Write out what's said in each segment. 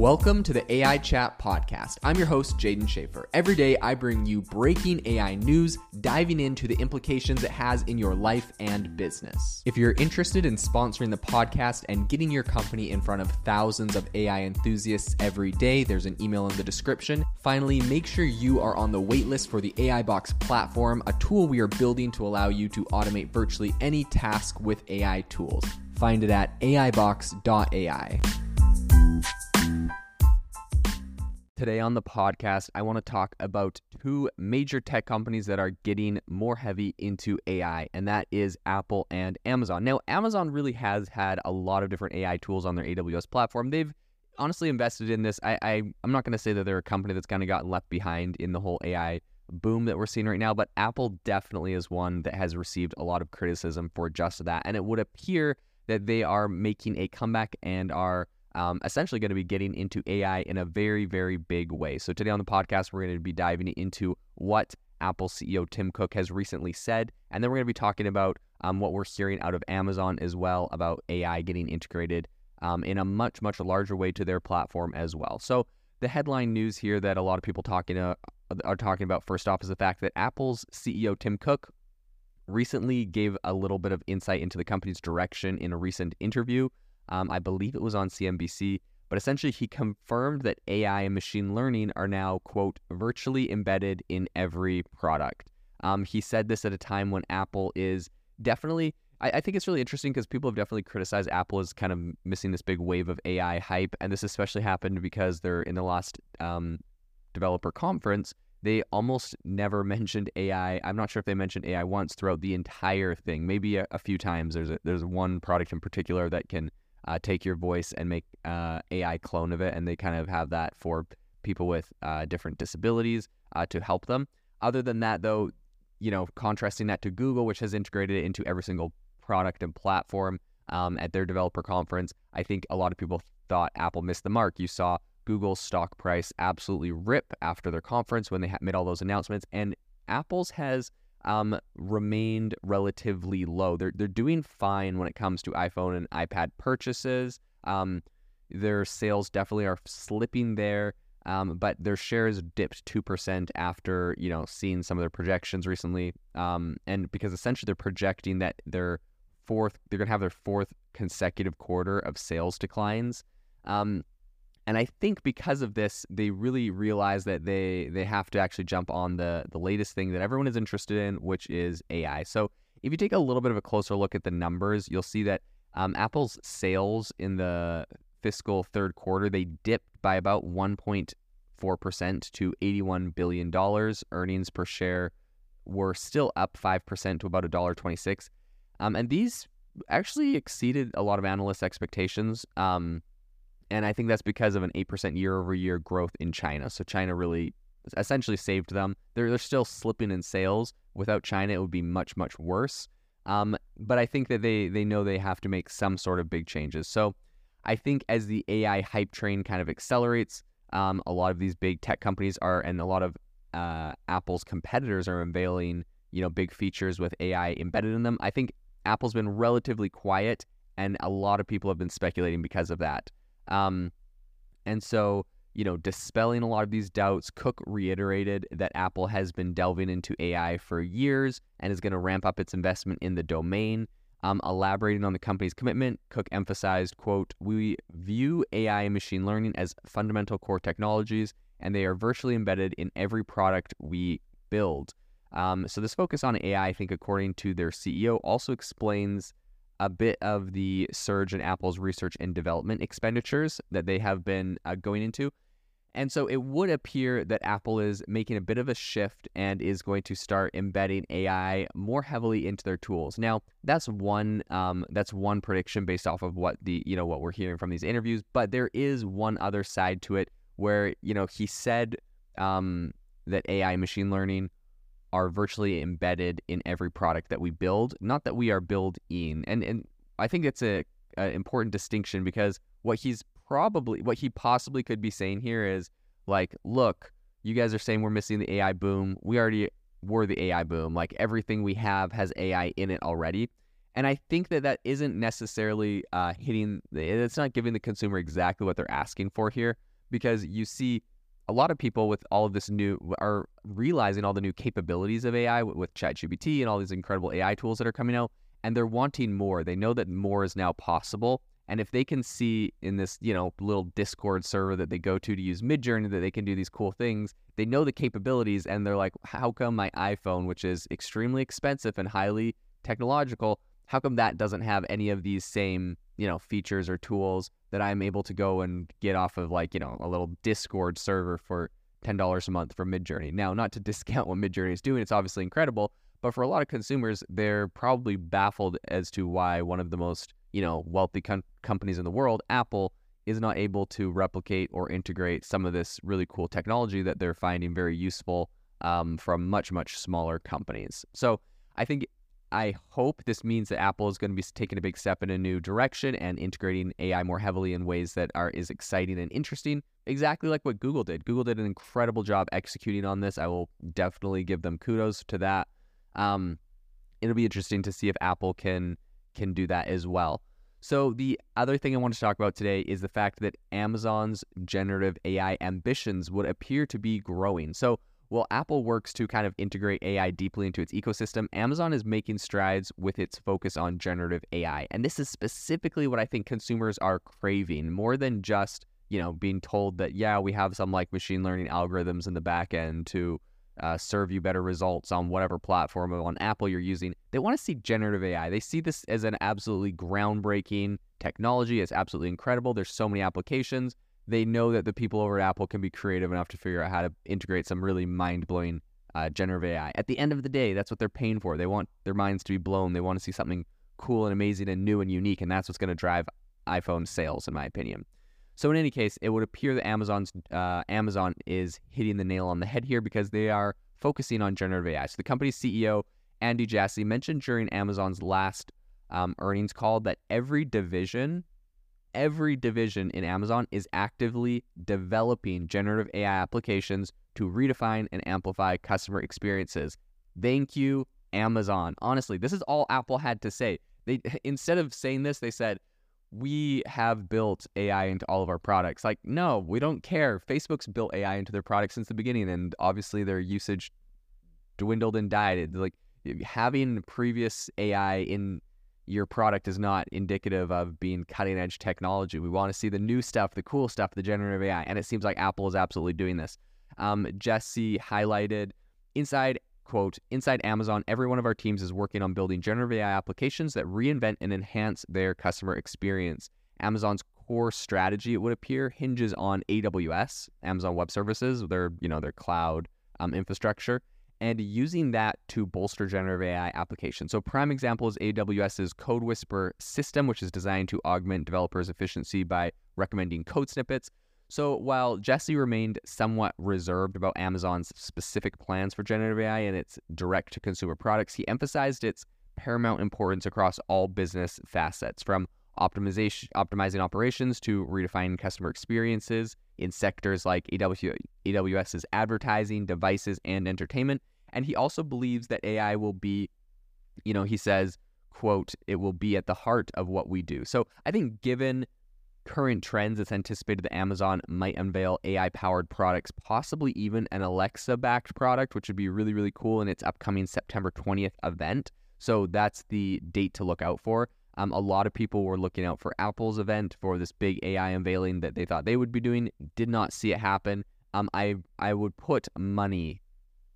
Welcome to the AI Chat Podcast. I'm your host, Jaeden Schafer. Every day, I bring you breaking AI news, diving into the implications it has in your life and business. If you're interested in sponsoring the podcast and getting your company in front of thousands of AI enthusiasts every day, there's an email in the description. Finally, make sure you are on the waitlist for the AI Box platform, a tool we are building to allow you to automate virtually any task with AI tools. Find it at aibox.ai. Today on the podcast, I want to talk about two major tech companies that are getting more heavy into AI, and that is Apple and Amazon. Now, Amazon really has had a lot of different AI tools on their AWS platform. They've honestly invested in this. I, I am not going to say that they're a company that's kind of gotten left behind in the whole AI boom that we're seeing right now, but Apple definitely is one that has received a lot of criticism for just that. And it would appear that they are making a comeback and are um, essentially going to be getting into AI in a very, very big way. So, today on the podcast, we're going to be diving into what Apple CEO Tim Cook has recently said. And then we're going to be talking about um, what we're hearing out of Amazon as well about AI getting integrated um, in a much, much larger way to their platform as well. So, the headline news here that a lot of people talking uh, are talking about first off is the fact that Apple's CEO Tim Cook recently gave a little bit of insight into the company's direction in a recent interview. Um, I believe it was on CNBC, but essentially he confirmed that AI and machine learning are now, quote, virtually embedded in every product. Um, he said this at a time when Apple is definitely, I, I think it's really interesting because people have definitely criticized Apple as kind of missing this big wave of AI hype. And this especially happened because they're in the last um, developer conference. They almost never mentioned AI. I'm not sure if they mentioned AI once throughout the entire thing. Maybe a, a few times. There's a, there's one product in particular that can uh, take your voice and make uh, AI clone of it, and they kind of have that for people with uh, different disabilities uh, to help them. Other than that, though, you know, contrasting that to Google, which has integrated it into every single product and platform um, at their developer conference, I think a lot of people thought Apple missed the mark. You saw Google's stock price absolutely rip after their conference when they made all those announcements, and Apple's has um, remained relatively low. They're they're doing fine when it comes to iPhone and iPad purchases. Um, their sales definitely are slipping there, um, but their shares dipped two percent after you know seeing some of their projections recently. Um, and because essentially they're projecting that their fourth they're gonna have their fourth consecutive quarter of sales declines. Um, and I think because of this, they really realize that they they have to actually jump on the the latest thing that everyone is interested in, which is AI. So if you take a little bit of a closer look at the numbers, you'll see that um, Apple's sales in the fiscal third quarter they dipped by about 1.4 percent to 81 billion dollars. Earnings per share were still up five percent to about a dollar 26, um, and these actually exceeded a lot of analysts' expectations. Um, and I think that's because of an 8% year over year growth in China. So China really essentially saved them. They're, they're still slipping in sales. Without China, it would be much, much worse. Um, but I think that they, they know they have to make some sort of big changes. So I think as the AI hype train kind of accelerates, um, a lot of these big tech companies are, and a lot of uh, Apple's competitors are unveiling, you know, big features with AI embedded in them. I think Apple's been relatively quiet, and a lot of people have been speculating because of that. Um, and so, you know, dispelling a lot of these doubts, Cook reiterated that Apple has been delving into AI for years and is going to ramp up its investment in the domain. Um, elaborating on the company's commitment, Cook emphasized, quote, we view AI and machine learning as fundamental core technologies, and they are virtually embedded in every product we build. Um, so this focus on AI, I think, according to their CEO, also explains a bit of the surge in Apple's research and development expenditures that they have been uh, going into. And so it would appear that Apple is making a bit of a shift and is going to start embedding AI more heavily into their tools. Now, that's one um, that's one prediction based off of what the you know what we're hearing from these interviews. But there is one other side to it where you know he said um, that AI machine learning are virtually embedded in every product that we build. Not that we are building, and and I think it's a, a important distinction because what he's probably what he possibly could be saying here is like, look, you guys are saying we're missing the AI boom. We already were the AI boom. Like everything we have has AI in it already. And I think that that isn't necessarily uh, hitting. The, it's not giving the consumer exactly what they're asking for here. because you see a lot of people with all of this new are realizing all the new capabilities of AI with, ChatGPT and all these incredible AI tools that are coming out, and they're wanting more. They know that more is now possible. And if they can see in this, you know, little Discord server that they go to to use Midjourney that they can do these cool things, they know the capabilities and they're like, how come my iPhone, which is extremely expensive and highly technological, how come that doesn't have any of these same, you know, features or tools that I'm able to go and get off of like, you know, a little Discord server for $10 a month from Midjourney. Now, not to discount what Midjourney is doing, it's obviously incredible, but for a lot of consumers, they're probably baffled as to why one of the most, you know, wealthy com- companies in the world, Apple, is not able to replicate or integrate some of this really cool technology that they're finding very useful um, from much, much smaller companies. So I think I hope this means that Apple is going to be taking a big step in a new direction and integrating AI more heavily in ways that are is exciting and interesting. Exactly like what Google did. Google did an incredible job executing on this. I will definitely give them kudos to that. Um, it'll be interesting to see if Apple can can do that as well. So the other thing I want to talk about today is the fact that Amazon's generative AI ambitions would appear to be growing. So while Apple works to kind of integrate AI deeply into its ecosystem, Amazon is making strides with its focus on generative AI. And this is specifically what I think consumers are craving more than just, you know, being told that, yeah, we have some like machine learning algorithms in the back end to uh, serve you better results on whatever platform on Apple you're using. They want to see generative AI. They see this as an absolutely groundbreaking technology. It's absolutely incredible. There's so many applications. They know that the people over at Apple can be creative enough to figure out how to integrate some really mind blowing uh, generative AI. At the end of the day, that's what they're paying for. They want their minds to be blown. They want to see something cool and amazing and new and unique. And that's what's going to drive iPhone sales, in my opinion. So in any case, it would appear that Amazon's uh, Amazon is hitting the nail on the head here because they are focusing on generative AI. So the company's CEO Andy Jassy mentioned during Amazon's last um, earnings call that every division, every division in Amazon is actively developing generative AI applications to redefine and amplify customer experiences. Thank you, Amazon. Honestly, this is all Apple had to say. They instead of saying this, they said, we have built AI into all of our products. Like, no, we don't care. Facebook's built AI into their products since the beginning, and obviously their usage dwindled and died. Like having previous AI in your product is not indicative of being cutting edge technology. We want to see the new stuff, the cool stuff, the generative AI, and it seems like Apple is absolutely doing this. Um, Jassy highlighted inside quote, inside Amazon, every one of our teams is working on building generative AI applications that reinvent and enhance their customer experience. Amazon's core strategy, it would appear, hinges on AWS, Amazon Web Services, their, you know, their cloud um, infrastructure, and using that to bolster generative AI applications. So prime example is AWS's Code Whisper system, which is designed to augment developers' efficiency by recommending code snippets. So while Jassy remained somewhat reserved about Amazon's specific plans for generative AI and its direct to consumer products, he emphasized its paramount importance across all business facets, from optimization, optimizing operations to redefining customer experiences in sectors like AWS's advertising, devices, and entertainment. And he also believes that AI will be, you know, he says, quote, it will be at the heart of what we do. So I think given current trends, it's anticipated that Amazon might unveil AI powered products, possibly even an Alexa backed product, which would be really, really cool in its upcoming September 20th event. So that's the date to look out for. Um, a lot of people were looking out for Apple's event for this big AI unveiling that they thought they would be doing. Did not see it happen. Um, I I would put money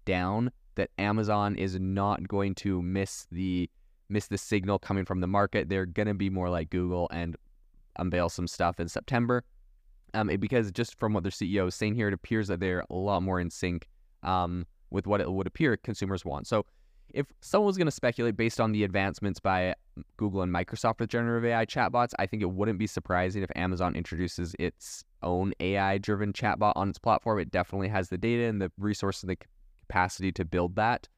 down that Amazon is not going to miss the miss the signal coming from the market. They're going to be more like Google and unveil some stuff in September. Um, because just from what their CEO is saying here, it appears that they're a lot more in sync um, with what it would appear consumers want. So, if someone was going to speculate based on the advancements by Google and Microsoft with generative AI chatbots, I think it wouldn't be surprising if Amazon introduces its own AI driven chatbot on its platform. It definitely has the data and the resources and the capacity to build that.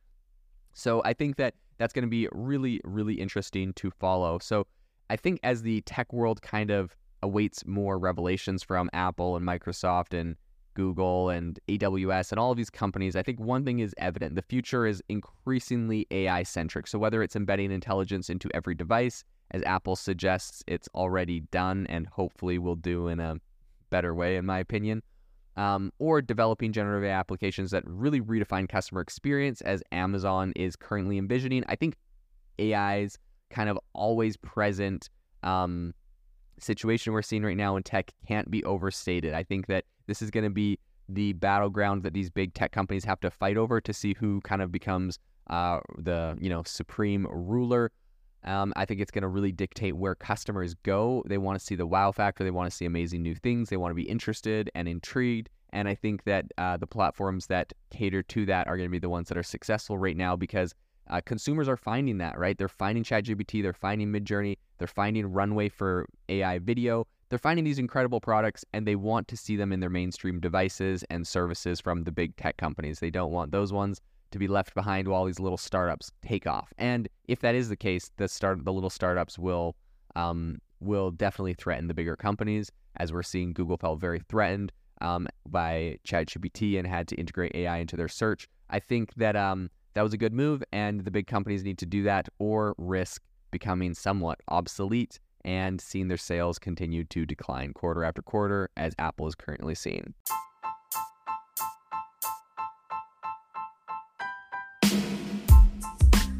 So, I think that that's going to be really, really interesting to follow. So, I think as the tech world kind of awaits more revelations from Apple and Microsoft and Google and AWS and all of these companies, I think one thing is evident. The future is increasingly AI centric. So, whether it's embedding intelligence into every device, as Apple suggests it's already done and hopefully will do in a better way, in my opinion. Um, or developing generative applications that really redefine customer experience as Amazon is currently envisioning. I think AI's kind of always present um, situation we're seeing right now in tech can't be overstated. I think that this is going to be the battleground that these big tech companies have to fight over to see who kind of becomes uh, the you know supreme ruler. Um, I think it's going to really dictate where customers go. They want to see the wow factor. They want to see amazing new things. They want to be interested and intrigued. And I think that uh, the platforms that cater to that are going to be the ones that are successful right now because uh, consumers are finding that, right? They're finding ChatGPT, they're finding Midjourney, they're finding Runway for AI video. They're finding these incredible products and they want to see them in their mainstream devices and services from the big tech companies. They don't want those ones to be left behind while these little startups take off. And if that is the case, the start the little startups will um, will definitely threaten the bigger companies, as we're seeing Google felt very threatened um, by ChatGPT and had to integrate AI into their search. I think that um, that was a good move, and the big companies need to do that or risk becoming somewhat obsolete and seeing their sales continue to decline quarter after quarter, as Apple is currently seeing.